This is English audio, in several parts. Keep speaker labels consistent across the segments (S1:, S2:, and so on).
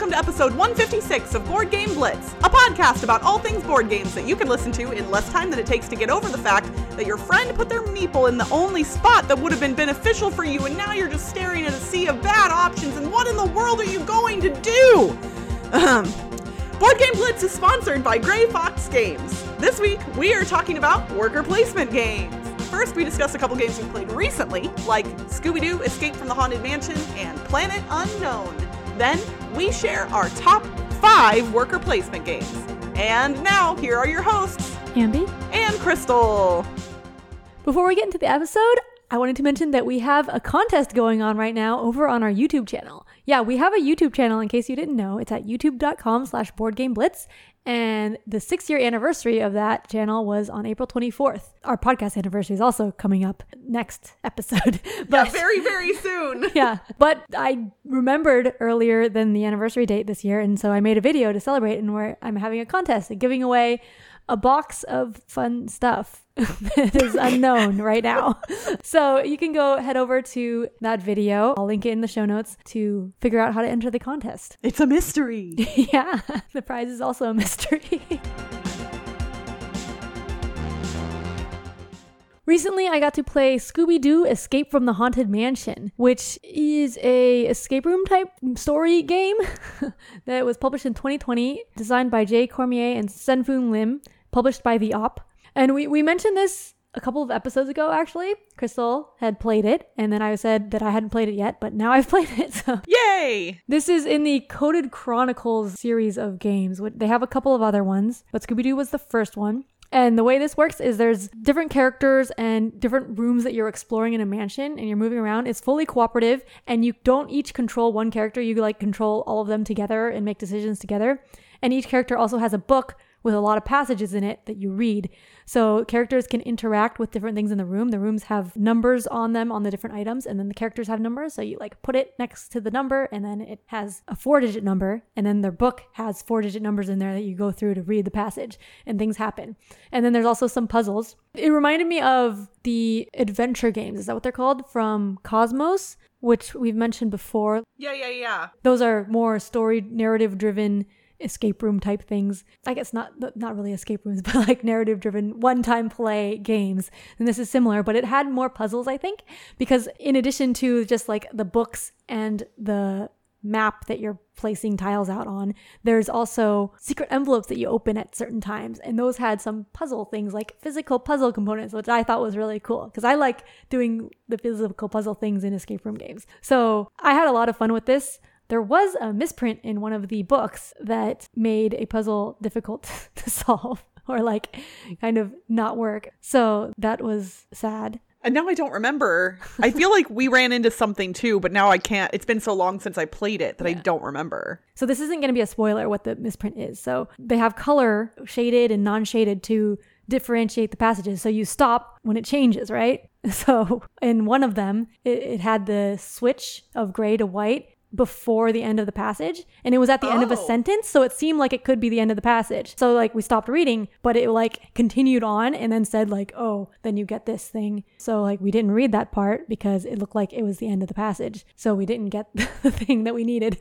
S1: welcome to episode 156 of Board Game Blitz, a podcast about all things board games that you can listen to in less time than it takes to get over the fact that your friend put their meeple in the only spot that would have been beneficial for you, and now you're just staring at a sea of bad options, and what in the world are you going to do? Um, Board Game Blitz is sponsored by Grey Fox Games. This week, we are talking about worker placement games. First, we discuss a couple games we played recently, like Scooby Doo Escape from the Haunted Mansion and Planet Unknown. Then, we share our top five worker placement games. And now, here are your hosts,
S2: Ambi.
S1: and Crystal.
S2: Before we get into the episode, I wanted to mention that we have a contest going on right now over on our YouTube channel. Yeah, we have a YouTube channel in case you didn't know. It's at youtube.com slash boardgameblitz. And the six year anniversary of that channel was on April 24th. Our podcast anniversary is also coming up next episode.
S1: Yeah,
S2: But
S1: very, very soon.
S2: yeah, but I remembered earlier than the anniversary date this year, and so I made a video to celebrate, and where I'm having a contest and giving away a box of fun stuff that is unknown right now. So you can go head over to that video. I'll link it in the show notes to figure out how to enter the contest.
S1: It's a mystery.
S2: yeah, the prize is also a mystery. Recently, I got to play Scooby Doo Escape from the Haunted Mansion, which is a escape room type story game that was published in 2020, designed by Jay Cormier and Sen-Foong Lim, published by The Op. And we, we mentioned this a couple of episodes ago, actually. Crystal had played it, and then I said that I hadn't played it yet, but now I've played it. So
S1: Yay!
S2: this is in the Coded Chronicles series of games. They have a couple of other ones, but Scooby Doo was the first one. And the way this works is there's different characters and different rooms that you're exploring in a mansion and you're moving around. It's fully cooperative and you don't each control one character. You like control all of them together and make decisions together. And each character also has a book with a lot of passages in it that you read. So characters can interact with different things in the room. The rooms have numbers on them on the different items, and then the characters have numbers. So you like put it next to the number, and then it has a four digit number, and then their book has four digit numbers in there that you go through to read the passage, and things happen. And then there's also some puzzles. It reminded me of the adventure games. Is that what they're called? From Kosmos, which we've mentioned before.
S1: Yeah, yeah, yeah.
S2: Those are more story narrative driven escape room type things. I guess not not really escape rooms, but like narrative driven one time play games. And this is similar, but it had more puzzles, I think, because in addition to just like the books and the map that you're placing tiles out on, there's also secret envelopes that you open at certain times. And those had some puzzle things like physical puzzle components, which I thought was really cool because I like doing the physical puzzle things in escape room games. So I had a lot of fun with this. There was a misprint in one of the books that made a puzzle difficult to solve or like kind of not work. So that was sad.
S1: And now I don't remember. I feel like we ran into something too, but now I can't. It's been so long since I played it that I don't remember.
S2: So this isn't going to be a spoiler what the misprint is. So they have color shaded and non-shaded to differentiate the passages. So you stop when it changes, right? So in one of them, it, it had the switch of gray to white before the end of the passage and it was at the end of a
S1: Oh.
S2: sentence so it seemed like it could be the end of the passage so like we stopped reading but it like continued on and then said like oh then you get this thing so like we didn't read that part because it looked like it was the end of the passage so we didn't get the thing that we needed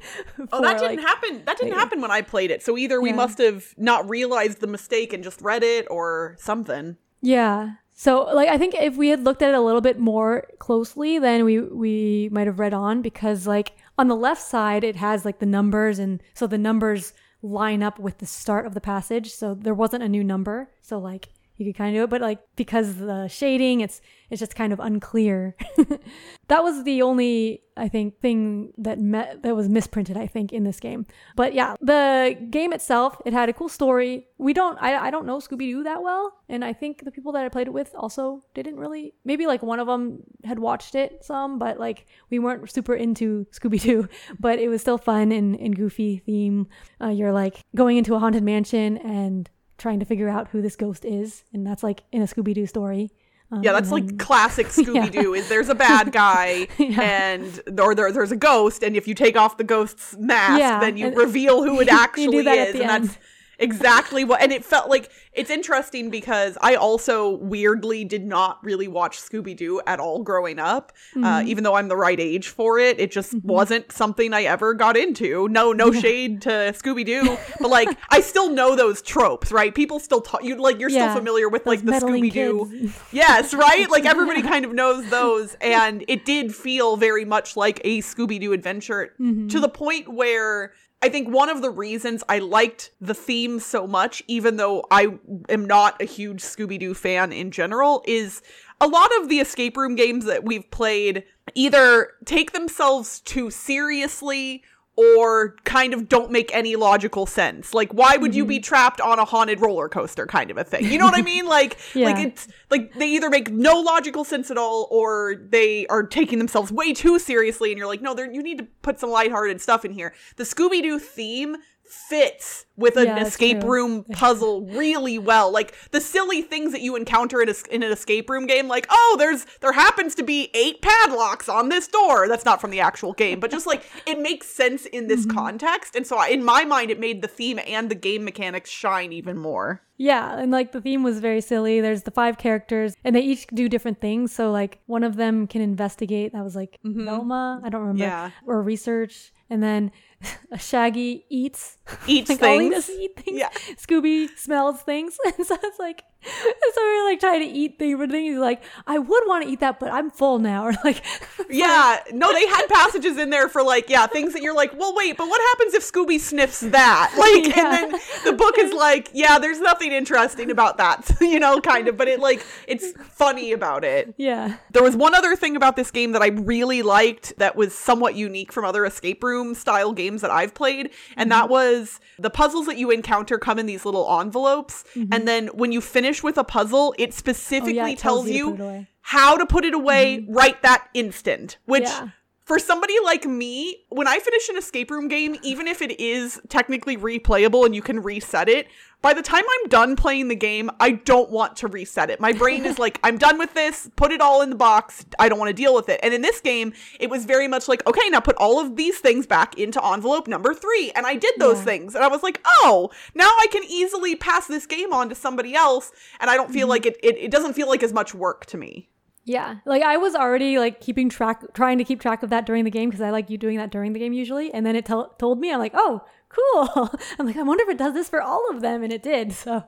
S1: Oh, that didn't
S2: like-
S1: happen. That didn't
S2: later.
S1: happen when I played it. So either we
S2: Yeah.
S1: must have not realized the mistake and just read it or something.
S2: Yeah. So like I think if we had looked at it a little bit more closely, then we we might have read on because like on the left side it has like the numbers and so the numbers line up with the start of the passage. So there wasn't a new number. So like you could kind of do it, but like because the shading, it's it's just kind of unclear. that was the only I think thing that met that was misprinted. I think in this game, but yeah, the game itself it had a cool story. We don't I I don't know Scooby Doo that well, and I think the people that I played it with also didn't really. Maybe like one of them had watched it some, but like we weren't super into Scooby Doo. But it was still fun and, and goofy theme. Uh, you're like going into a haunted mansion and trying to figure out who this ghost is, and that's like in a Scooby Doo story. Um,
S1: Yeah, that's like classic Scooby Doo. Is there's a bad guy
S2: Yeah.
S1: and or there, there's a ghost, and if you take off the ghost's mask,
S2: Yeah,
S1: then you
S2: and-
S1: reveal who it actually is,
S2: the
S1: and
S2: end.
S1: that's exactly what and it felt like it's interesting because i also weirdly did not really watch scooby-doo at all growing up
S2: Mm-hmm.
S1: uh, even though i'm the right age for it. It just wasn't something i ever got into. No no shade to scooby-doo but like i still know those tropes right? People still talk you like you're
S2: Yeah,
S1: still familiar with like the scooby-doo
S2: kids.
S1: yes right? Like everybody kind of knows those and it did feel very much like a scooby-doo adventure to the point where I think one of the reasons I liked the theme so much, even though I am not a huge Scooby Doo fan in general, is a lot of the escape room games that we've played either take themselves too seriously or kind of don't make any logical sense. Like, why would you be mm-hmm. trapped on a haunted roller coaster kind of a thing? You know what I mean? Like, like it's like they either make no logical sense at all or they are taking themselves way too seriously and you're like, no, there you need to put some lighthearted stuff in here. The Scooby Doo theme fits with an
S2: Yeah,
S1: escape room puzzle really well. Like the silly things that you encounter in, a, in an escape room game, like oh, there's there happens to be eight padlocks on this door. That's not from the actual game, but just like it makes sense in this
S2: Mm-hmm.
S1: context, and so I- in my mind, it made the theme and the game mechanics shine even more.
S2: Yeah, and like the theme was very silly. There's the five characters, and they each do different things. So like one of them can investigate. That was like Velma. I don't remember.
S1: Mm-hmm. Yeah.
S2: Or research, and then a Shaggy eats.
S1: Eats
S2: like he
S1: things.
S2: does is eat things.
S1: Yeah.
S2: Scooby smells things, and so it's like, so we're like trying to eat but then he's like, I would want to eat that, but I'm full now, or like,
S1: Yeah, no, they had passages in there for like, yeah, things that you're like, well, wait, but what happens if Scooby sniffs that? Like,
S2: Yeah.
S1: and then the book is like, yeah, there's nothing interesting about that, you know, kind of, but it like, it's funny about it.
S2: yeah,
S1: There was one other thing about this game that I really liked that was somewhat unique from other escape room style games that I've played, and that mm-hmm. was the puzzles that you encounter come in these little envelopes, and mm-hmm. then when you finish with a puzzle, it oh, specifically
S2: Oh, it
S1: tells,
S2: tells you to
S1: you
S2: put it away.
S1: how to put it away mm-hmm. right that instant, which
S2: Yeah.
S1: For somebody like me, when I finish an escape room game, even if it is technically replayable and you can reset it, by the time I'm done playing the game, I don't want to reset it. My brain is like, I'm done with this, put it all in the box. I don't want to deal with it. And in this game, it was very much like, okay, now put all of these things back into envelope number three. And I did those
S2: Yeah.
S1: things. And I was like, oh, now I can easily pass this game on to somebody else. And I don't feel mm-hmm. like it, it, it doesn't feel like as much work to me.
S2: Yeah, like I was already like keeping track, trying to keep track of that during the game because I like you doing that during the game usually. And then it told me, I'm like, oh, cool. I'm like, I wonder if it does this for all of them, and it did. So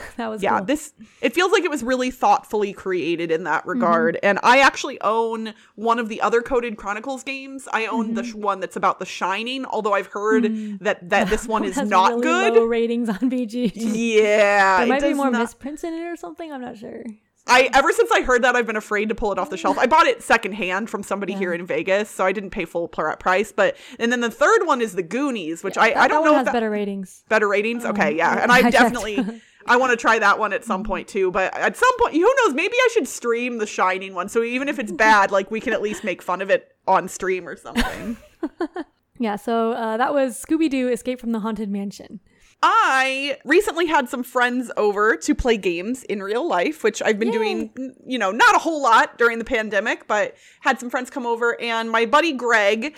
S2: that was
S1: yeah
S2: cool.
S1: this it feels like it was really thoughtfully created in that
S2: Mm-hmm.
S1: regard and i actually own one of the other coded chronicles games i own the sh-
S2: Mm-hmm.
S1: one that's about the shining although i've heard that that this one is not
S2: really
S1: good
S2: Low ratings on BG.
S1: yeah
S2: there
S1: it
S2: might be more
S1: not-
S2: misprints in it or something. I'm not sure.
S1: I ever since I heard that I've been afraid to pull it off the shelf. I bought it secondhand from somebody here in Vegas, so I didn't pay full pr- price. But and then the third one is the Goonies, which I,
S2: That,
S1: I don't
S2: that
S1: know
S2: has
S1: that,
S2: better ratings.
S1: better ratings. Okay, yeah,
S2: yeah,
S1: and I
S2: I
S1: definitely I want to try that one at some point too. But at some point, who knows? Maybe I should stream the Shining one, so even if it's bad, like we can at least make fun of it on stream or something.
S2: Yeah, so uh, that was Scooby Doo Escape from the Haunted Mansion.
S1: I recently had some friends over to play games in real life, which I've been
S2: Yay.
S1: doing, you know, not a whole lot during the pandemic, but had some friends come over and my buddy Greg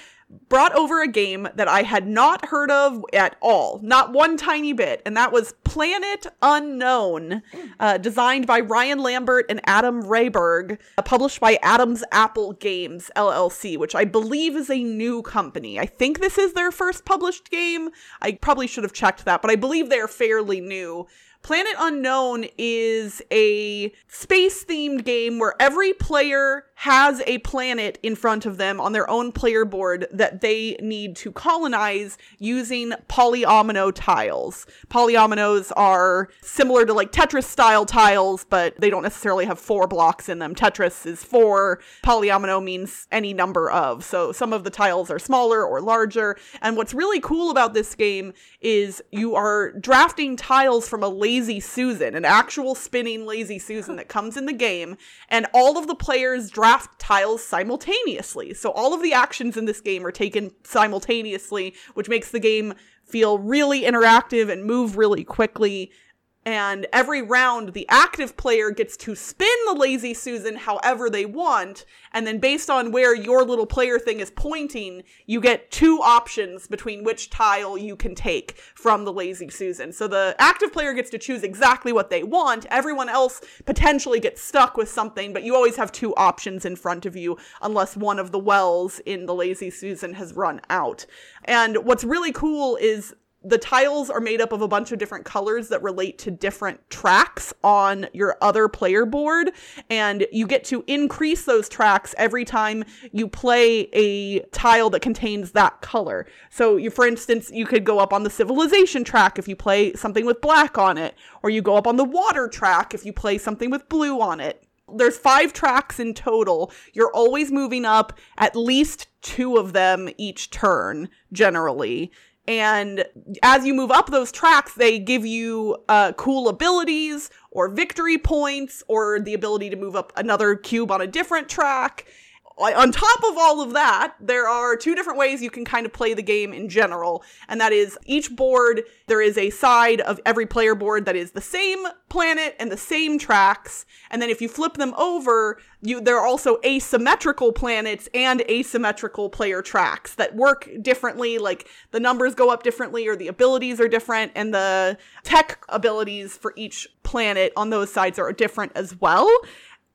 S1: brought over a game that I had not heard of at all, not one tiny bit, and that was Planet Unknown, uh, designed by Ryan Lambert and Adam Rehberg, uh, published by Adams Apple Games LLC, which I believe is a new company. I think this is their first published game. I probably should have checked that, but I believe they're fairly new. Planet Unknown is a space themed game where every player has a planet in front of them on their own player board that they need to colonize using polyomino tiles. Polyominoes are similar to like Tetris style tiles, but they don't necessarily have four blocks in them. Tetris is four, polyomino means any number of. So some of the tiles are smaller or larger. And what's really cool about this game is you are drafting tiles from a lazy Susan, an actual spinning lazy Susan that comes in the game, and all of the players draft tiles simultaneously. So all of the actions in this game are taken simultaneously, which makes the game feel really interactive and move really quickly. And every round, the active player gets to spin the Lazy Susan however they want. And then, based on where your little player thing is pointing, you get two options between which tile you can take from the Lazy Susan. So the active player gets to choose exactly what they want. Everyone else potentially gets stuck with something, but you always have two options in front of you unless one of the wells in the Lazy Susan has run out. And what's really cool is the tiles are made up of a bunch of different colors that relate to different tracks on your other player board. And you get to increase those tracks every time you play a tile that contains that color. So, you, for instance, you could go up on the civilization track if you play something with black on it, or you go up on the water track if you play something with blue on it. There's five tracks in total. You're always moving up at least two of them each turn, generally. And as you move up those tracks, they give you uh, cool abilities or victory points or the ability to move up another cube on a different track on top of all of that, there are two different ways you can kind of play the game in general. And that is each board, there is a side of every player board that is the same planet and the same tracks. And then if you flip them over, you, there are also asymmetrical planets and asymmetrical player tracks that work differently. Like the numbers go up differently or the abilities are different and the tech abilities for each planet on those sides are different as well.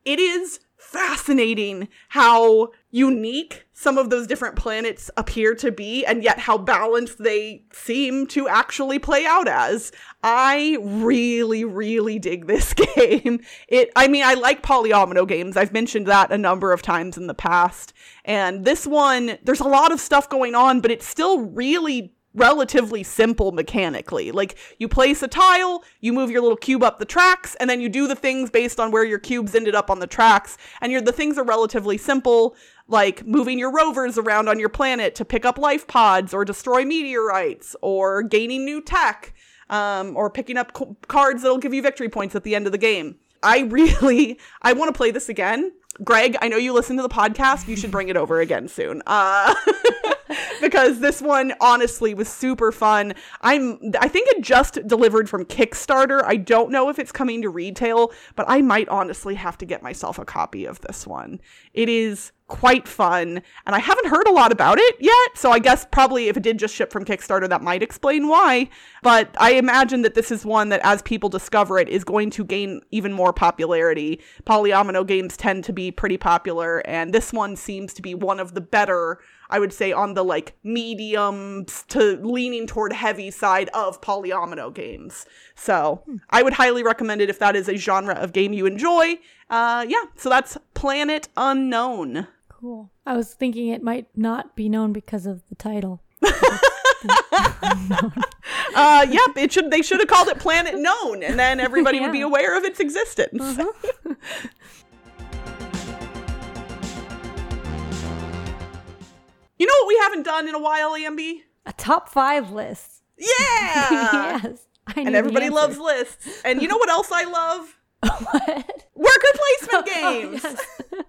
S1: It is fascinating how unique some of those different planets appear to be and yet how balanced they seem to actually play out as. I really really dig this game. It I mean I like polyomino games. I've mentioned that a number of times in the past. And this one there's a lot of stuff going on but it's still really relatively simple mechanically. Like you place a tile, you move your little cube up the tracks, and then you do the things based on where your cubes ended up on the tracks. And the things are relatively simple, like moving your rovers around on your planet to pick up life pods or destroy meteorites or gaining new tech. Um, or picking up cards that'll give you victory points at the end of the game. I really, I want to play this again. Greg, I know you listen to the podcast. You should bring it over again soon. Uh, because this one honestly was super fun. I'm I think it just delivered from Kickstarter. I don't know if it's coming to retail, but I might honestly have to get myself a copy of this one. It is quite fun and I haven't heard a lot about it yet, so I guess probably if it did just ship from Kickstarter that might explain why, but I imagine that this is one that as people discover it is going to gain even more popularity. Polyomino games tend to be pretty popular and this one seems to be one of the better I would say on the like medium to leaning toward heavy side of polyomino games. So hmm. I would highly recommend it if that is a genre of game you enjoy. Uh, yeah, so that's Planet Unknown.
S2: Cool. I was thinking it might not be known because of the title.
S1: uh, yep, it should. They should have called it Planet Known, and then everybody yeah. would be aware of its existence. Uh-huh. You know what we haven't done in a while, Ambi?
S2: A top five list.
S1: Yeah. yes. and everybody loves lists. And you know what else I love?
S2: What?
S1: Worker placement games. Oh, yes.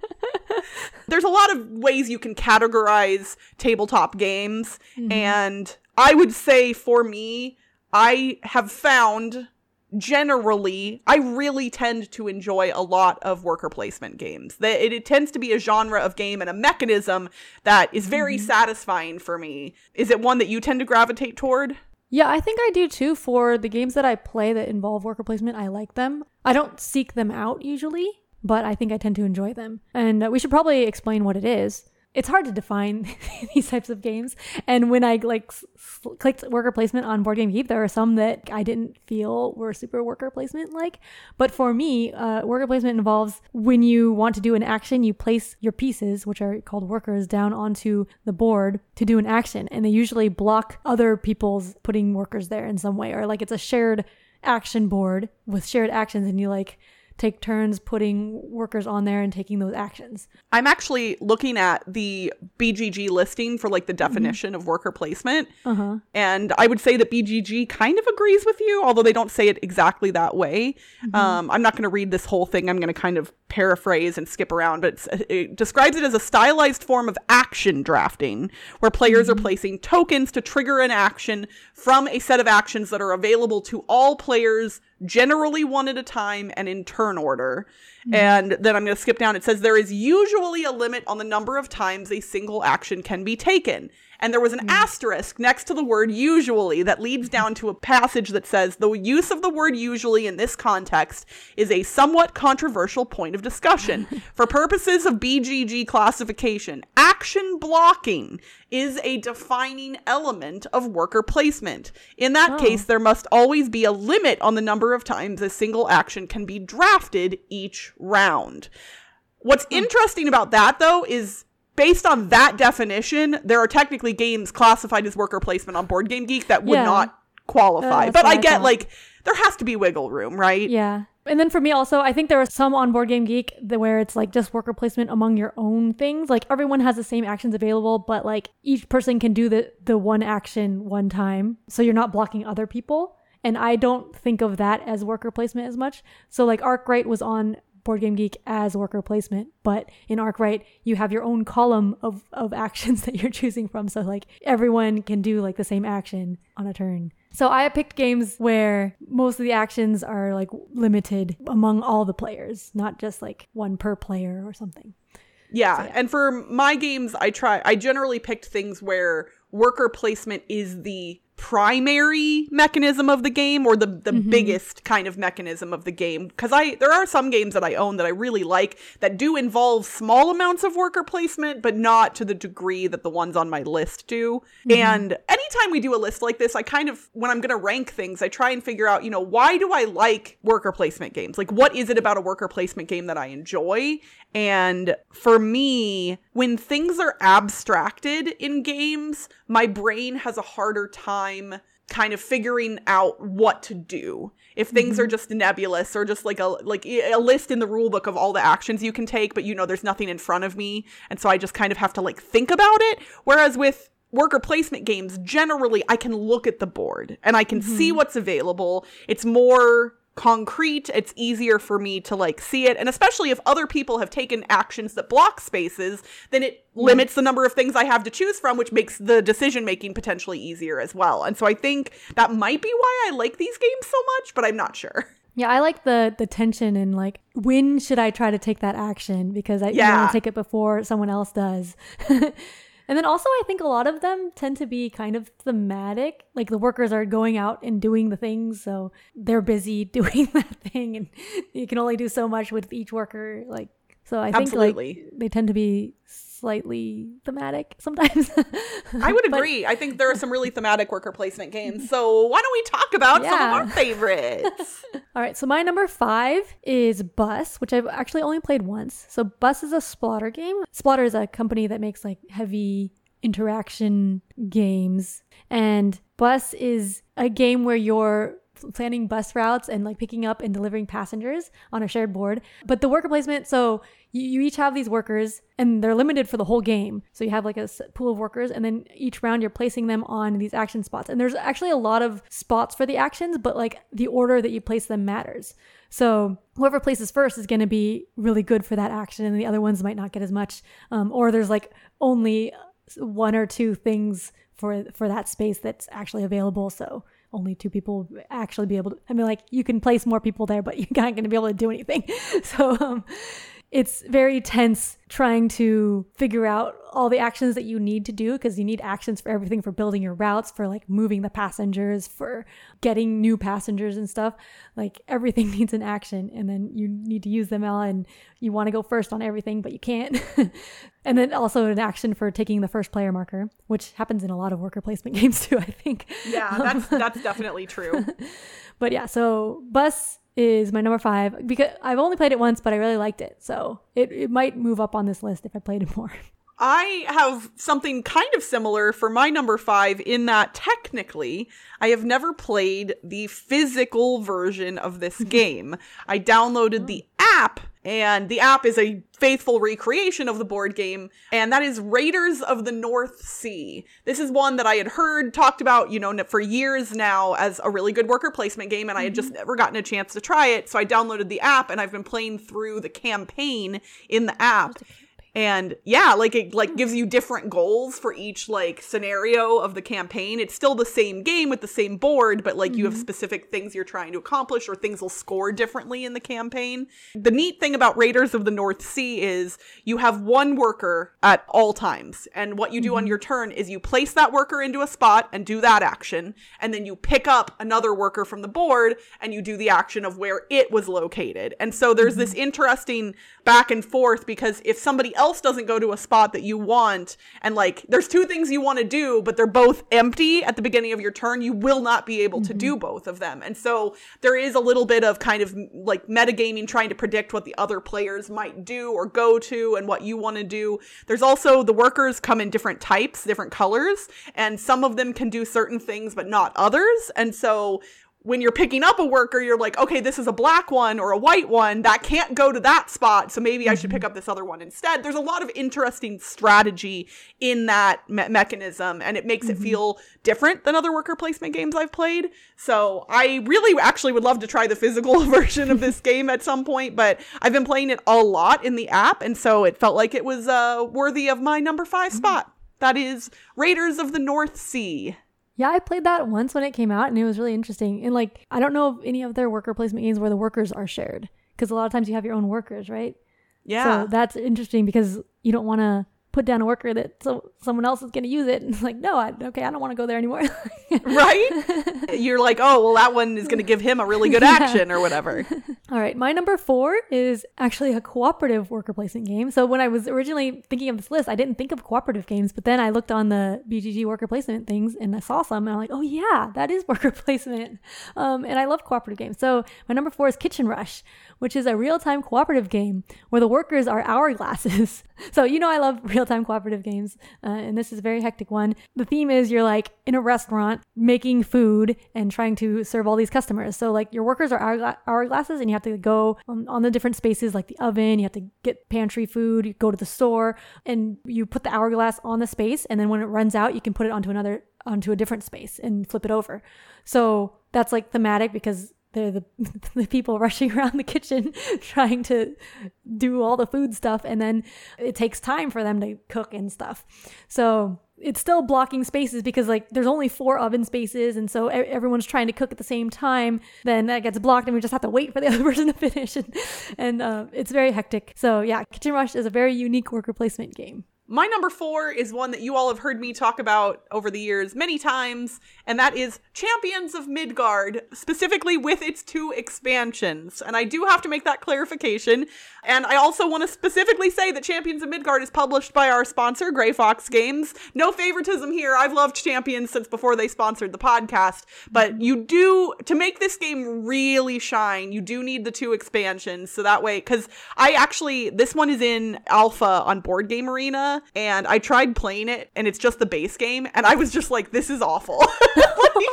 S1: There's a lot of ways you can categorize tabletop games. Mm-hmm. And I would say for me, I have found generally, I really tend to enjoy a lot of worker placement games. It, it tends to be a genre of game and a mechanism that is very mm-hmm. satisfying for me. Is it one that you tend to gravitate toward?
S2: Yeah, I think I do too. For the games that I play that involve worker placement, I like them. I don't seek them out usually, but I think I tend to enjoy them. And uh, we should probably explain what it is it's hard to define these types of games. And when I like clicked worker placement on Board Game Geek, there are some that I didn't feel were super worker placement like. But for me, uh, worker placement involves when you want to do an action, you place your pieces, which are called workers, down onto the board to do an action, and they usually block other people's putting workers there in some way, or like it's a shared action board with shared actions, and you like take turns putting workers on there and taking those actions.
S1: I'm actually looking at the BGG listing for like the mm-hmm. definition mm-hmm. of worker placement. Uh-huh. And I would say that BGG kind of agrees with you, although they don't say it exactly that way. Mm-hmm. Um, I'm not going to read this whole thing. I'm going to kind of paraphrase and skip around, but it describes it as a stylized form of action drafting where players mm-hmm. are placing tokens to trigger an action from a set of actions that are available to all players generally one at a time and in turn order. Mm-hmm. And then I'm going to skip down. It says there is usually a limit on the number of times a single action can be taken. And there was an hmm. asterisk next to the word usually that leads down to a passage that says the use of the word usually in this context is a somewhat controversial point of discussion. For purposes of BGG classification, action blocking is a defining element of worker placement. In that
S2: Oh.
S1: case, there must always be a limit on the number of times a single action can be drafted each round. What's interesting about that, though, is based on that definition, there are technically games classified as worker placement on Board Game Geek that would
S2: Yeah.
S1: not qualify.
S2: Uh,
S1: but I
S2: I
S1: get like there has to be wiggle room, right?
S2: Yeah. And then for me also, I think there are some on Board Game Geek where it's like just worker placement among your own things. Like everyone has the same actions available, but like each person can do the the one action one time, so you're not blocking other people. And I don't think of that as worker placement as much. So like Arkwright was on Board Game Geek as worker placement, but in Arkwright you have your own column of of actions that you're choosing from. So like everyone can do like the same action on a turn. So I picked games where most of the actions are like limited among all the players, not just like one per player or something.
S1: Yeah, and for my games, I try. I generally picked things where worker placement is the primary mechanism of the game or the the mm-hmm. biggest kind of mechanism of the game because I there are some games that I own that I really like that do involve small amounts of worker placement but not to the degree that the ones on my list do. Mm-hmm. And anytime we do a list like this, I kind of when I'm going to rank things, I try and figure out, you know, why do I like worker placement games? Like what is it about a worker placement game that I enjoy? And for me, when things are abstracted in games, my brain has a harder time kind of figuring out what to do. If things are mm-hmm. just nebulous or just like a like a list in the rule book of all the actions you can take, but you know there's nothing in front of me, and so I just kind of have to like think about it. Whereas with worker placement games, generally I can look at the board and I can see mm-hmm. what's available. It's more concrete it's easier for me to like see it. And especially if other people have taken actions that block spaces then it mm-hmm. limits the number of things i have to choose from which makes the decision making potentially easier as well. And so i think that might be why i like these games so much but i'm not sure.
S2: Yeah, I like the the tension and like when should I try to take that action? Because I
S1: Yeah.
S2: want to take it before someone else does. and then also I think a lot of them tend to be kind of thematic. Like the workers are going out and doing the things, so they're busy doing that thing and you can only do so much with each worker like so I think
S1: Absolutely.
S2: like they tend to be slightly thematic sometimes.
S1: i would
S2: But-
S1: agree i think there are some really thematic worker placement games so why don't we talk about some of our favorites
S2: All right, so my number five is Bus, which I've actually only played once. So Bus is a Splotter game. Splotter is a company that makes like heavy interaction games, and Bus is a game where you're planning bus routes and like picking up and delivering passengers on a shared board. But the worker placement, so you, you each have these workers and they're limited for the whole game. So you have like a pool of workers and then each round you're placing them on these action spots. And there's actually a lot of spots for the actions, but like the order that you place them matters. So whoever places first is going to be really good for that action and the other ones might not get as much. Um, or there's like only one or two things for for that space that's actually available. So only two people actually be able to. I mean, like you can place more people there, but you're not going to be able to do anything. So um, it's very tense trying to figure out all the actions that you need to do because you need actions for everything for building your routes, for like moving the passengers, for getting new passengers and stuff. Like everything needs an action, and then you need to use them all, and you want to go first on everything, but you can't. and then also an action for taking the first player marker, which happens in a lot of worker placement games too, I think.
S1: yeah that's um, that's definitely true
S2: But yeah, so Bus is my number five because I've only played it once, but I really liked it. So it, it might move up on this list if I played it more.
S1: I have something kind of similar for my number five in that technically I have never played the physical version of this game. I downloaded the app, and the app is a faithful recreation of the board game, and that is Raiders of the North Sea. This is one that I had heard talked about, you know, for years now as a really good worker placement game, and I had just never gotten a chance to try it. So I downloaded the app, and I've been playing through the campaign in the app. And yeah, like it like gives you different goals for each like scenario of the campaign. It's still the same game with the same board, but like mm-hmm. you have mm-hmm. specific things you're trying to accomplish or things will score differently in the campaign. The neat thing about Raiders of the North Sea is you have one worker at all times. And what you do mm-hmm. on your turn is you place that worker into a spot and do that action, and then you pick up another worker from the board and you do the action of where it was located. And so there's mm-hmm. this interesting back and forth because if somebody else doesn't go to a spot that you want and like there's two things you want to do but they're both empty at the beginning of your turn you will not be able mm-hmm. to do both of them. And so there is a little bit of kind of like metagaming trying to predict what the other players might do or go to and what you want to do. There's also the workers come in different types different colors and some of them can do certain things but not others. And so when you're picking up a worker, you're like, okay, this is a black one or a white one that can't go to that spot. So maybe I should pick mm-hmm. up this other one instead. There's a lot of interesting strategy in that me- mechanism, and it makes mm-hmm. it feel different than other worker placement games I've played. So I really actually would love to try the physical version of this game at some point, but I've been playing it a lot in the app, and so it felt like it was uh, worthy of my number 5 mm-hmm. spot. That is Raiders of the North Sea.
S2: Yeah, I played that once when it came out and it was really interesting. And like, I don't know of any of their worker placement games where the workers are shared because a lot of times you have your own workers, right?
S1: Yeah.
S2: So that's interesting because you don't want to put down a worker that so someone else is going to use it. And it's like, no, I, okay, I don't want to go there anymore.
S1: right? You're like, oh, well, that one is going to give him a really good action yeah. or whatever.
S2: All right. My number four is actually a cooperative worker placement game. So when I was originally thinking of this list, I didn't think of cooperative games, but then I looked on the BGG worker placement things and I saw some and I'm like, oh, yeah, that is worker placement. Um, and I love cooperative games. So my number four is Kitchen Rush which is a real time cooperative game where the workers are hourglasses. so, you know, I love real time cooperative games, uh, and this is a very hectic one. The theme is you're like in a restaurant making food and trying to serve all these customers. So, like, your workers are hourglasses, and you have to go on, on the different spaces like the oven, you have to get pantry food, you go to the store, and you put the hourglass on the space, and then when it runs out, you can put it onto another onto a different space and flip it over. So that's like thematic because they're the, the people rushing around the kitchen trying to do all the food stuff and then it takes time for them to cook and stuff. So it's still blocking spaces because like there's only four oven spaces and so everyone's trying to cook at the same time then that gets blocked and we just have to wait for the other person to finish. And, and uh, it's very hectic. So yeah kitchen rush is a very unique worker placement game
S1: my number four is one that you all have heard me talk about over the years many times, and that is Champions of Midgard, specifically with its two expansions. And I do have to make that clarification. And I also want to specifically say that Champions of Midgard is published by our sponsor, Grey Fox Games. No favoritism here. I've loved Champions since before they sponsored the podcast. But you do, to make this game really shine, you do need the two expansions. So that way, because I actually, this one is in alpha on Board Game Arena and I tried playing it and it's just the base game and I was just like this is awful. like,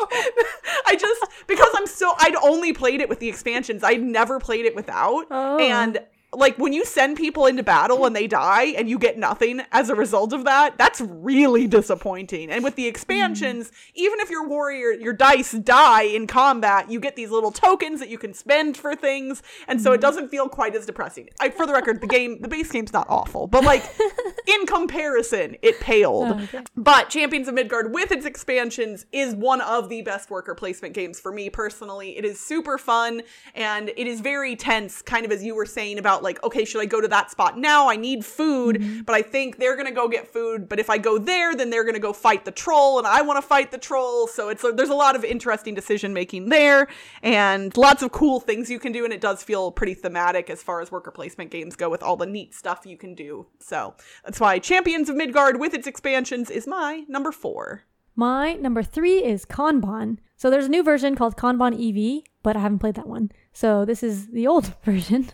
S1: I just because I'm so I'd only played it with the expansions. I'd never played it without. Oh. And like when you send people into battle and they die and you get nothing as a result of that, that's really disappointing. And with the expansions, mm. even if your warrior, your dice die in combat, you get these little tokens that you can spend for things. And so mm. it doesn't feel quite as depressing. I, for the record, the game, the base game's not awful, but like in comparison, it paled. Oh, okay. But Champions of Midgard with its expansions is one of the best worker placement games for me personally. It is super fun and it is very tense, kind of as you were saying about like, okay, should I go to that spot now? I need food, mm-hmm. but I think they're going to go get food. But if I go there, then they're going to go fight the troll and I want to fight the troll. So it's, there's a lot of interesting decision making there and lots of cool things you can do. And it does feel pretty thematic as far as worker placement games go with all the neat stuff you can do. So that's why Champions of Midgard with its expansions is my number four.
S2: My number three is Kanban. So there's a new version called Kanban EV, but I haven't played that one. So this is the old version.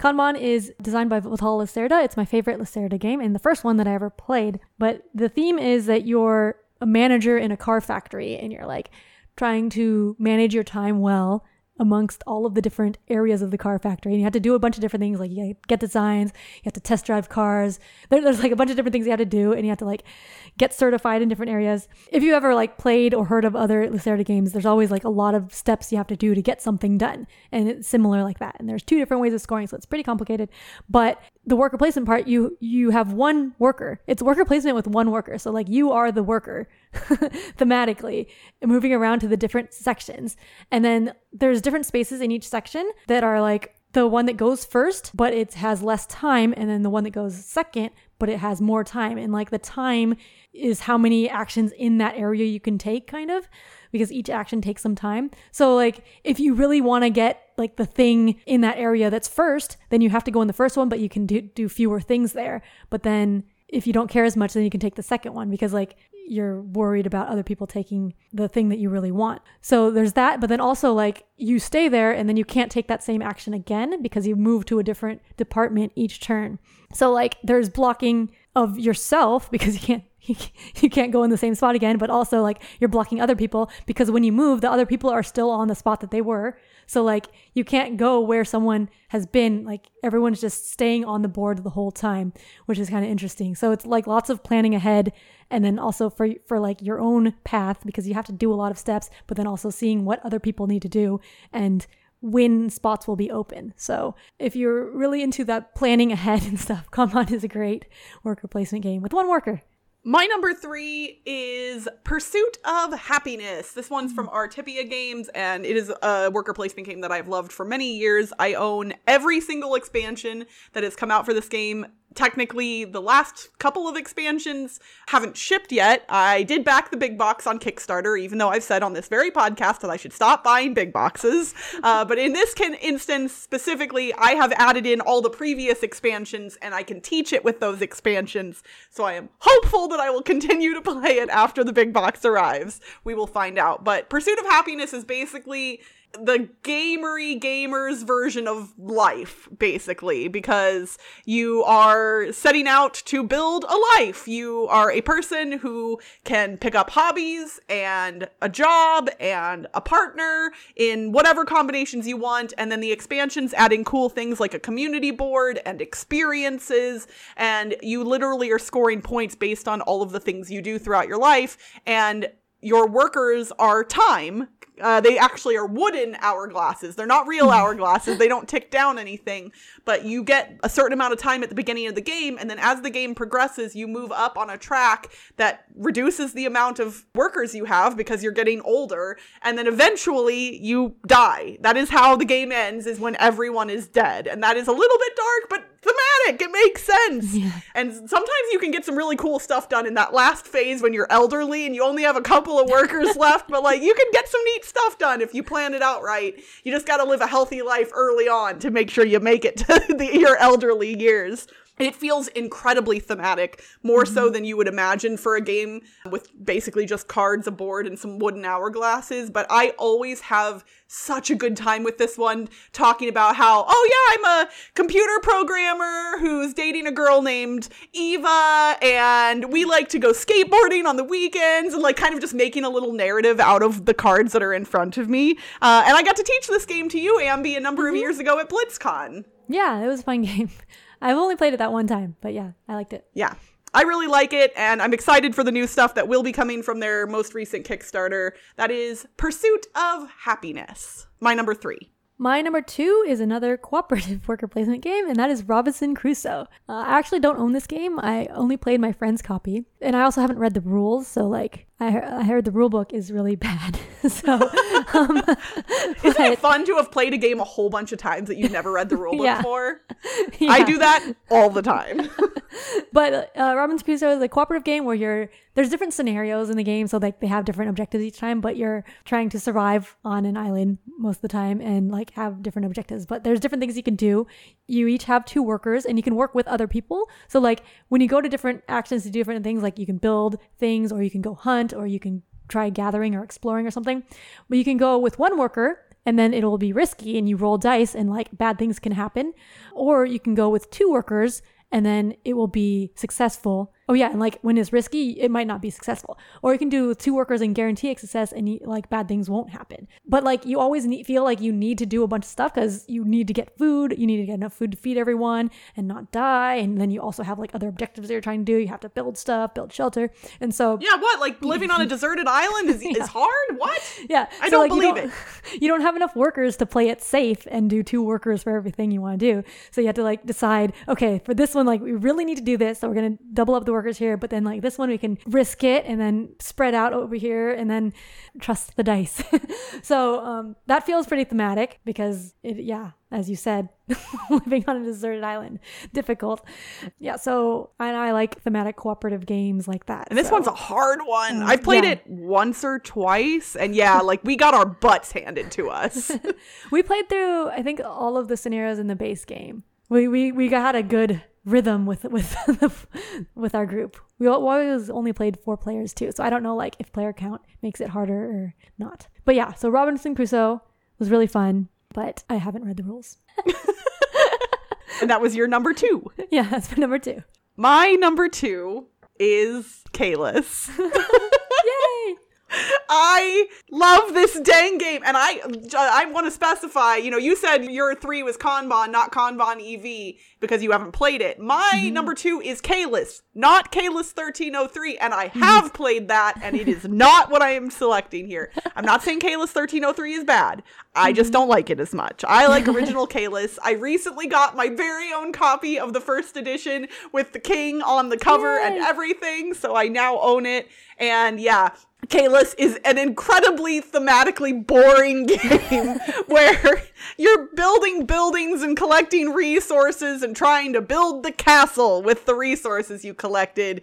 S2: Kanban is designed by Vital Lacerda. It's my favorite Lacerda game and the first one that I ever played. But the theme is that you're a manager in a car factory and you're like trying to manage your time well amongst all of the different areas of the car factory. And you had to do a bunch of different things like you get designs, you have to test drive cars. There, there's like a bunch of different things you have to do, and you have to like get certified in different areas. If you ever like played or heard of other Lacerda games, there's always like a lot of steps you have to do to get something done. And it's similar like that. And there's two different ways of scoring, so it's pretty complicated. But the worker placement part, you you have one worker. It's worker placement with one worker. So like you are the worker thematically, moving around to the different sections. And then there's different spaces in each section that are like the one that goes first, but it has less time, and then the one that goes second, but it has more time. And like the time is how many actions in that area you can take, kind of, because each action takes some time. So, like, if you really want to get like the thing in that area that's first, then you have to go in the first one, but you can do, do fewer things there. But then if you don't care as much, then you can take the second one because like you're worried about other people taking the thing that you really want. So there's that, but then also like you stay there and then you can't take that same action again because you move to a different department each turn. So like there's blocking of yourself because you can't you can't go in the same spot again, but also like you're blocking other people because when you move, the other people are still on the spot that they were. So like you can't go where someone has been, like everyone's just staying on the board the whole time, which is kind of interesting. So it's like lots of planning ahead and then also for for like your own path because you have to do a lot of steps, but then also seeing what other people need to do and when spots will be open. So if you're really into that planning ahead and stuff, Kanban is a great worker placement game with one worker.
S1: My number three is Pursuit of Happiness. This one's from mm. Artipia Games, and it is a worker placement game that I've loved for many years. I own every single expansion that has come out for this game technically the last couple of expansions haven't shipped yet. I did back the big box on Kickstarter, even though I've said on this very podcast that I should stop buying big boxes. Uh, but in this can- instance specifically, I have added in all the previous expansions and I can teach it with those expansions. So I am hopeful that I will continue to play it after the big box arrives. We will find out. But Pursuit of Happiness is basically the gamery gamers version of life basically because you are setting out to build a life. You are a person who can pick up hobbies and a job and a partner in whatever combinations you want and then the expansions adding cool things like a community board and experiences and you literally are scoring points based on all of the things you do throughout your life and your workers are time uh, they actually are wooden hourglasses. They're not real hourglasses. They don't tick down anything, but you get a certain amount of time at the beginning of the game. And then as the game progresses, you move up on a track that reduces the amount of workers you have because you're getting older. And then eventually you die. That is how the game ends, is when everyone is dead. And that is a little bit dark, but thematic. It makes sense. Yeah. And sometimes you can get some really cool stuff done in that last phase when you're elderly and you only have a couple of workers left, but like you can get some neat stuff done if you plan it out right. You just got to live a healthy life early on to make sure you make it to the, your elderly years. It feels incredibly thematic, more mm-hmm. so than you would imagine for a game with basically just cards, a board, and some wooden hourglasses. But I always have such a good time with this one, talking about how, oh yeah, I'm a computer programmer who's dating a girl named Eva, and we like to go skateboarding on the weekends, and like kind of just making a little narrative out of the cards that are in front of me. Uh, and I got to teach this game to you, Ambi, a number mm-hmm. of years ago at BlitzCon.
S2: Yeah, it was a fun game. I've only played it that one time, but yeah, I liked it.
S1: Yeah. I really like it, and I'm excited for the new stuff that will be coming from their most recent Kickstarter. That is Pursuit of Happiness, my number three.
S2: My number two is another cooperative worker placement game, and that is Robinson Crusoe. Uh, I actually don't own this game. I only played my friend's copy, and I also haven't read the rules. So, like, I, I heard the rule book is really bad. so, um,
S1: isn't but, it fun to have played a game a whole bunch of times that you've never read the rule book yeah. for? Yeah. I do that all the time.
S2: but uh, Robinson Crusoe is a cooperative game where you're there's different scenarios in the game, so like they have different objectives each time, but you're trying to survive on an island most of the time and like have different objectives. But there's different things you can do. You each have two workers and you can work with other people. So like when you go to different actions to do different things, like you can build things or you can go hunt or you can try gathering or exploring or something. But you can go with one worker and then it'll be risky and you roll dice and like bad things can happen. Or you can go with two workers and then it will be successful Oh yeah, and like when it's risky, it might not be successful. Or you can do two workers and guarantee a success, and you, like bad things won't happen. But like you always need, feel like you need to do a bunch of stuff because you need to get food. You need to get enough food to feed everyone and not die. And then you also have like other objectives that you're trying to do. You have to build stuff, build shelter, and so
S1: Yeah, what? Like living on a deserted island is, is hard? What?
S2: yeah,
S1: I
S2: so,
S1: don't
S2: like, you
S1: believe
S2: don't-
S1: it.
S2: You don't have enough workers to play it safe and do two workers for everything you want to do. So you have to like decide, okay, for this one, like we really need to do this, so we're gonna double up the workers here. But then like this one, we can risk it and then spread out over here and then trust the dice. so um, that feels pretty thematic because it, yeah, as you said, living on a deserted island, difficult. Yeah, so and I like thematic cooperative games like that.
S1: And this
S2: so-
S1: one's a hard one. I've played
S2: yeah.
S1: it once or twice, and yeah, like we got our butts handed to us.
S2: We played through, I think, all of the scenarios in the base game. We we we got a good rhythm with with with our group. We al- always only played four players too, so I don't know like if player count makes it harder or not. But yeah, so Robinson Crusoe was really fun, but I haven't read the rules.
S1: and that was your number two.
S2: Yeah, that's my number two.
S1: My number two is Caylus.
S2: Yay!
S1: I love this dang game, and I I want to specify. You know, you said your three was Kanban, not Kanban EV, because you haven't played it. My mm-hmm. number two is Caylus, not Caylus thirteen oh three, and I have played that, and it is not what I am selecting here. I'm not saying Caylus thirteen oh three is bad. I just mm-hmm. don't like it as much. I like original Caylus. I recently got my very own copy of the first edition with the king on the cover and everything, so I now own it. And yeah, Caylus is an incredibly thematically boring game where you're building buildings and collecting resources and trying to build the castle with the resources you collected.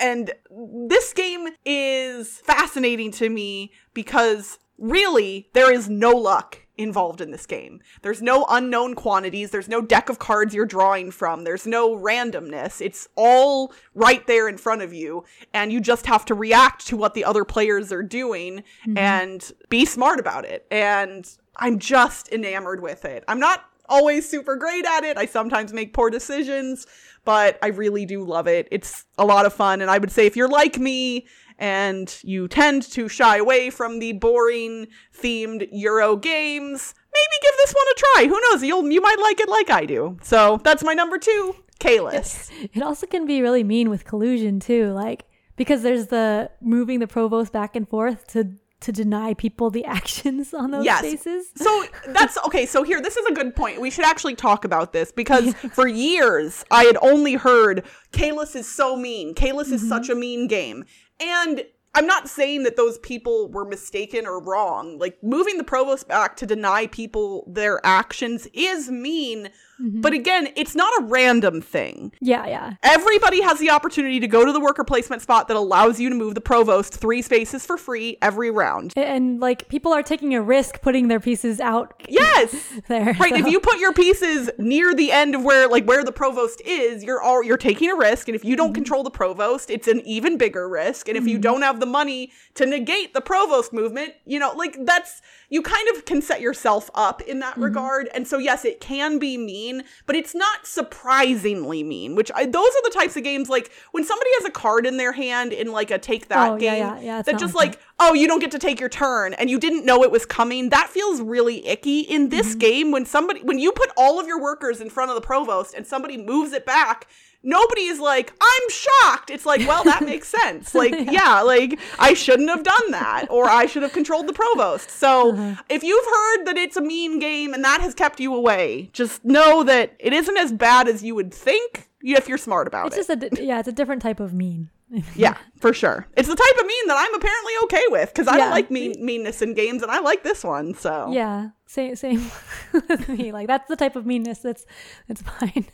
S1: And this game is fascinating to me because really there is no luck involved in this game. There's no unknown quantities, there's no deck of cards you're drawing from, there's no randomness. It's all right there in front of you and you just have to react to what the other players are doing mm-hmm. and be smart about it. And I'm just enamored with it. I'm not always super great at it. I sometimes make poor decisions, but I really do love it. It's a lot of fun and I would say if you're like me and you tend to shy away from the boring themed Euro games, maybe give this one a try. Who knows? You'll you might like it like I do. So that's my number two, Caylus.
S2: It also can be really mean with collusion too, like because there's the moving the provost back and forth to to deny people the actions on those
S1: Yes.
S2: spaces.
S1: So that's okay. So here, this is a good point. We should actually talk about this because for years I had only heard Caylus is so mean. Caylus is mm-hmm. such a mean game. And I'm not saying that those people were mistaken or wrong. Like moving the provost back to deny people their actions is mean. Mm-hmm. But again, it's not a random thing.
S2: Yeah, yeah.
S1: Everybody has the opportunity to go to the worker placement spot that allows you to move the provost three spaces for free every round.
S2: And, and, like people are taking a risk putting their pieces out
S1: Yes.
S2: there.
S1: Right. If you put your pieces near the end of where like where the provost is, you're all you're taking a risk. And if you don't mm-hmm. control the provost, it's an even bigger risk. And if you mm-hmm. don't have the money to negate the provost movement, you know, like that's you kind of can set yourself up in that regard. And so yes, it can be mean, but it's not surprisingly mean, which I, those are the types of games like when somebody has a card in their hand in like a take that
S2: Oh,
S1: game
S2: yeah, yeah, it's
S1: that just
S2: like
S1: like oh, you don't get to take your turn and you didn't know it was coming. That feels really icky in this
S2: Mm-hmm.
S1: game when somebody when you put all of your workers in front of the provost and somebody moves it back. Nobody is like, I'm shocked. It's like, well, that makes sense. Like, yeah. like I shouldn't have done that, or I should have controlled the provost. So,
S2: Uh-huh.
S1: if you've heard that it's a mean game and that has kept you away, just know that it isn't as bad as you would think if you're smart about
S2: it's
S1: it.
S2: just a yeah, it's a different type of mean.
S1: Yeah, for sure. It's the type of mean that I'm apparently okay with because I don't
S2: Yeah.
S1: like mean meanness in games, and I like this one. So
S2: Yeah, same same with me. Like that's the type of meanness that's that's fine.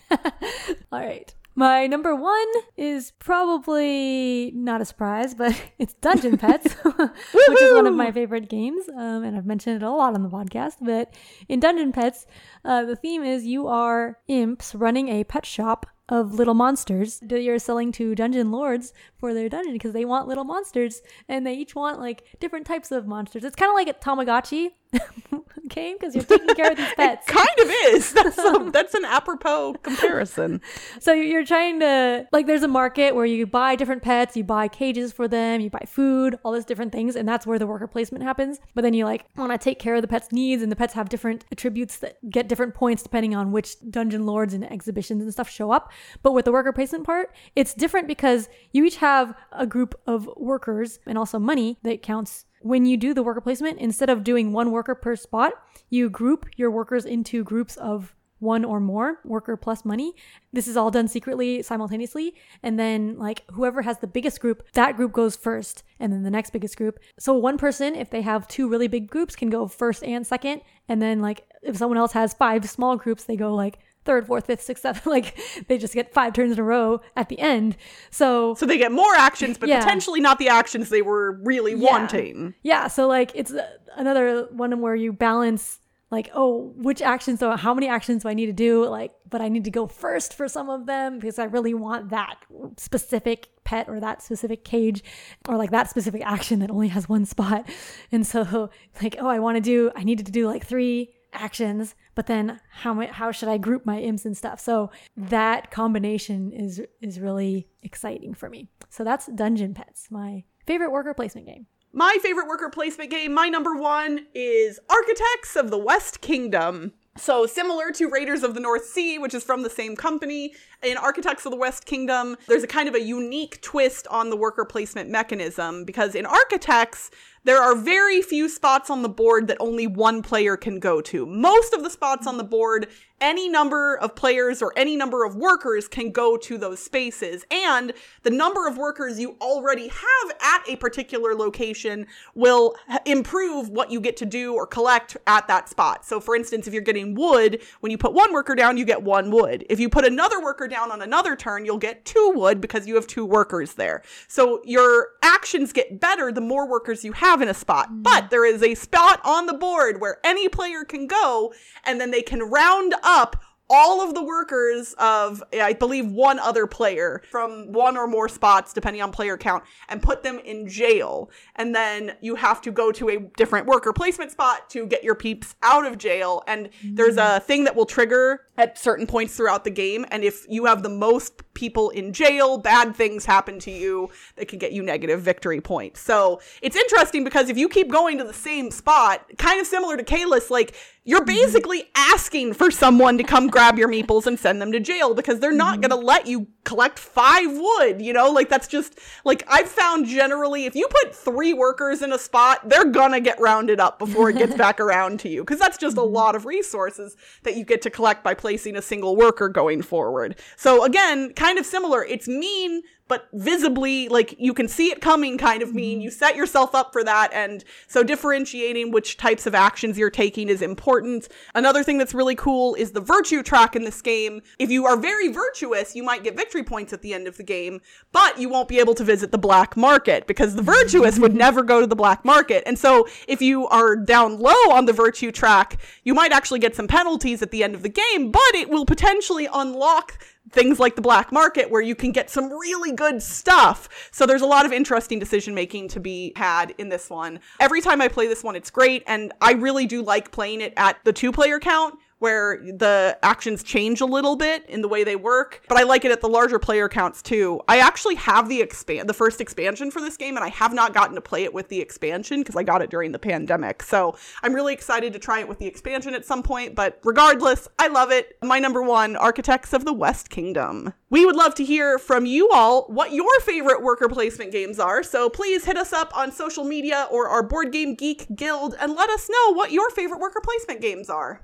S2: All right. My number one is probably not a surprise, but it's Dungeon Petz, which is one of my favorite games. Um, and I've mentioned it a lot on the podcast. But in Dungeon Petz, uh, the theme is you are imps running a pet shop of little monsters that you're selling to dungeon lords for their dungeon because they want little monsters and they each want like different types of monsters. It's kind of like a Tamagotchi game because you're taking care of these pets.
S1: kind of is. That's a, that's an apropos comparison.
S2: So you're trying to like there's a market where you buy different pets, you buy cages for them, you buy food, all these different things, and that's where the worker placement happens. But then you like want to take care of the pet's needs, and the pets have different attributes that get different points depending on which dungeon lords and exhibitions and stuff show up. But with the worker placement part, it's different because you each have a group of workers and also money that counts when you do the worker placement, instead of doing one worker per spot, you group your workers into groups of one or more worker plus money. This is all done secretly simultaneously. And then, like, whoever has the biggest group, that group goes first, and then the next biggest group. So, one person, if they have two really big groups, can go first and second. And then, like, if someone else has five small groups, they go like third, fourth, fifth, sixth, seventh. Like they just get five turns in a row at the end. So
S1: So they get more actions, but
S2: Yeah.
S1: potentially not the actions they were really
S2: Yeah.
S1: wanting.
S2: yeah, so like it's uh, another one where you balance like oh which actions so how many actions do I need to do like but I need to go first for some of them because I really want that specific pet or that specific cage or like that specific action that only has one spot. And so like oh I want to do I needed to do like three actions but then how how should I group my imps and stuff? So that combination is is really exciting for me. So that's Dungeon Petz, my favorite worker placement game.
S1: My favorite worker placement game, my number one, is Architects of the West Kingdom. So, similar to Raiders of the North Sea, which is from the same company, in Architects of the West Kingdom, there's a kind of a unique twist on the worker placement mechanism because in Architects, there are very few spots on the board that only one player can go to. Most of the spots on the board, any number of players or any number of workers can go to those spaces. And the number of workers you already have at a particular location will improve what you get to do or collect at that spot. So, for instance, if you're getting wood, when you put one worker down, you get one wood. If you put another worker down on another turn, you'll get two wood because you have two workers there. So, your actions get better the more workers you have in a spot. Mm-hmm. But there is a spot on the board where any player can go, and then they can round up all of the workers of I believe one other player from one or more spots depending on player count and put them in jail and then you have to go to a different worker placement spot to get your peeps out of jail and there's mm-hmm. a thing that will trigger at certain points throughout the game and if you have the most people in jail bad things happen to you that can get you negative victory points. So it's interesting because if you keep going to the same spot kind of similar to Caylus like you're mm-hmm. basically asking for someone to come grab your meeples and send them to jail because they're not mm-hmm. going to let you collect five wood, you know? Like, that's just, like, I've found generally if you put three workers in a spot, they're gonna get rounded up before it gets back around to you because that's just a lot of resources that you get to collect by placing a single worker going forward. So, again, kind of similar. It's mean, but visibly like you can see it coming kind of mean. Mm-hmm. You set yourself up for that and so differentiating which types of actions you're taking is important. Another thing that's really cool is the virtue track in this game. If you are very virtuous you might get victory points at the end of the game but you won't be able to visit the black market because the virtuous would mm-hmm. never go to the black market. And so if you are down low on the virtue track you might actually get some penalties at the end of the game but it will potentially unlock things like the black market where you can get some really good stuff. So there's a lot of interesting decision making to be had in this one. Every time I play this one, it's great. And I really do like playing it at the two player count where the actions change a little bit in the way they work, but I like it at the larger player counts too. I actually have the expand the first expansion for this game and I have not gotten to play it with the expansion because I got it during the pandemic. So, I'm really excited to try it with the expansion at some point, but regardless, I love it. My number 1, Architects of the West Kingdom. We would love to hear from you all what your favorite worker placement games are. So, please hit us up on social media or our Board Game Geek Guild and let us know what your favorite worker placement games are.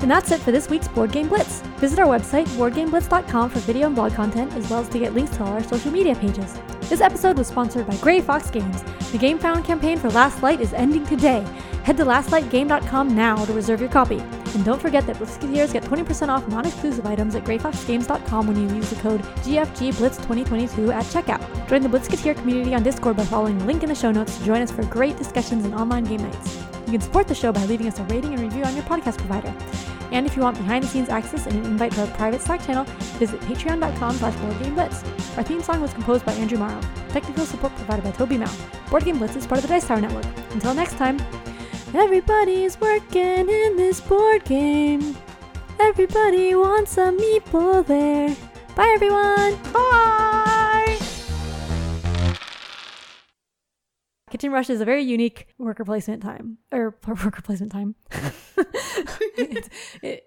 S2: And that's it for this week's Board Game Blitz. Visit our website, boardgameblitz.com, for video and blog content, as well as to get links to all our social media pages. This episode was sponsored by Grey Fox Games. The Gamefound campaign for Last Light is ending today. Head to lastlightgame.com now to reserve your copy. And don't forget that Blitzketeers get 20% off non-exclusive items at greyfoxgames.com when you use the code GFGBlitz2022 at checkout. Join the Blitzketeer community on Discord by following the link in the show notes to join us for great discussions and online game nights. You can support the show by leaving us a rating and review on your podcast provider. And if you want behind-the-scenes access and an invite to our private Slack channel, visit patreon.com slash boardgameblitz. Our theme song was composed by Andrew Morrow. Technical support provided by Toby Mao. Board Game Blitz is part of the Dice Tower Network. Until next time, Everybody's working in this board game. Everybody wants a meeple there. Bye, everyone.
S1: Bye.
S2: Kitchen Rush is a very unique worker placement time or worker placement time. it, it,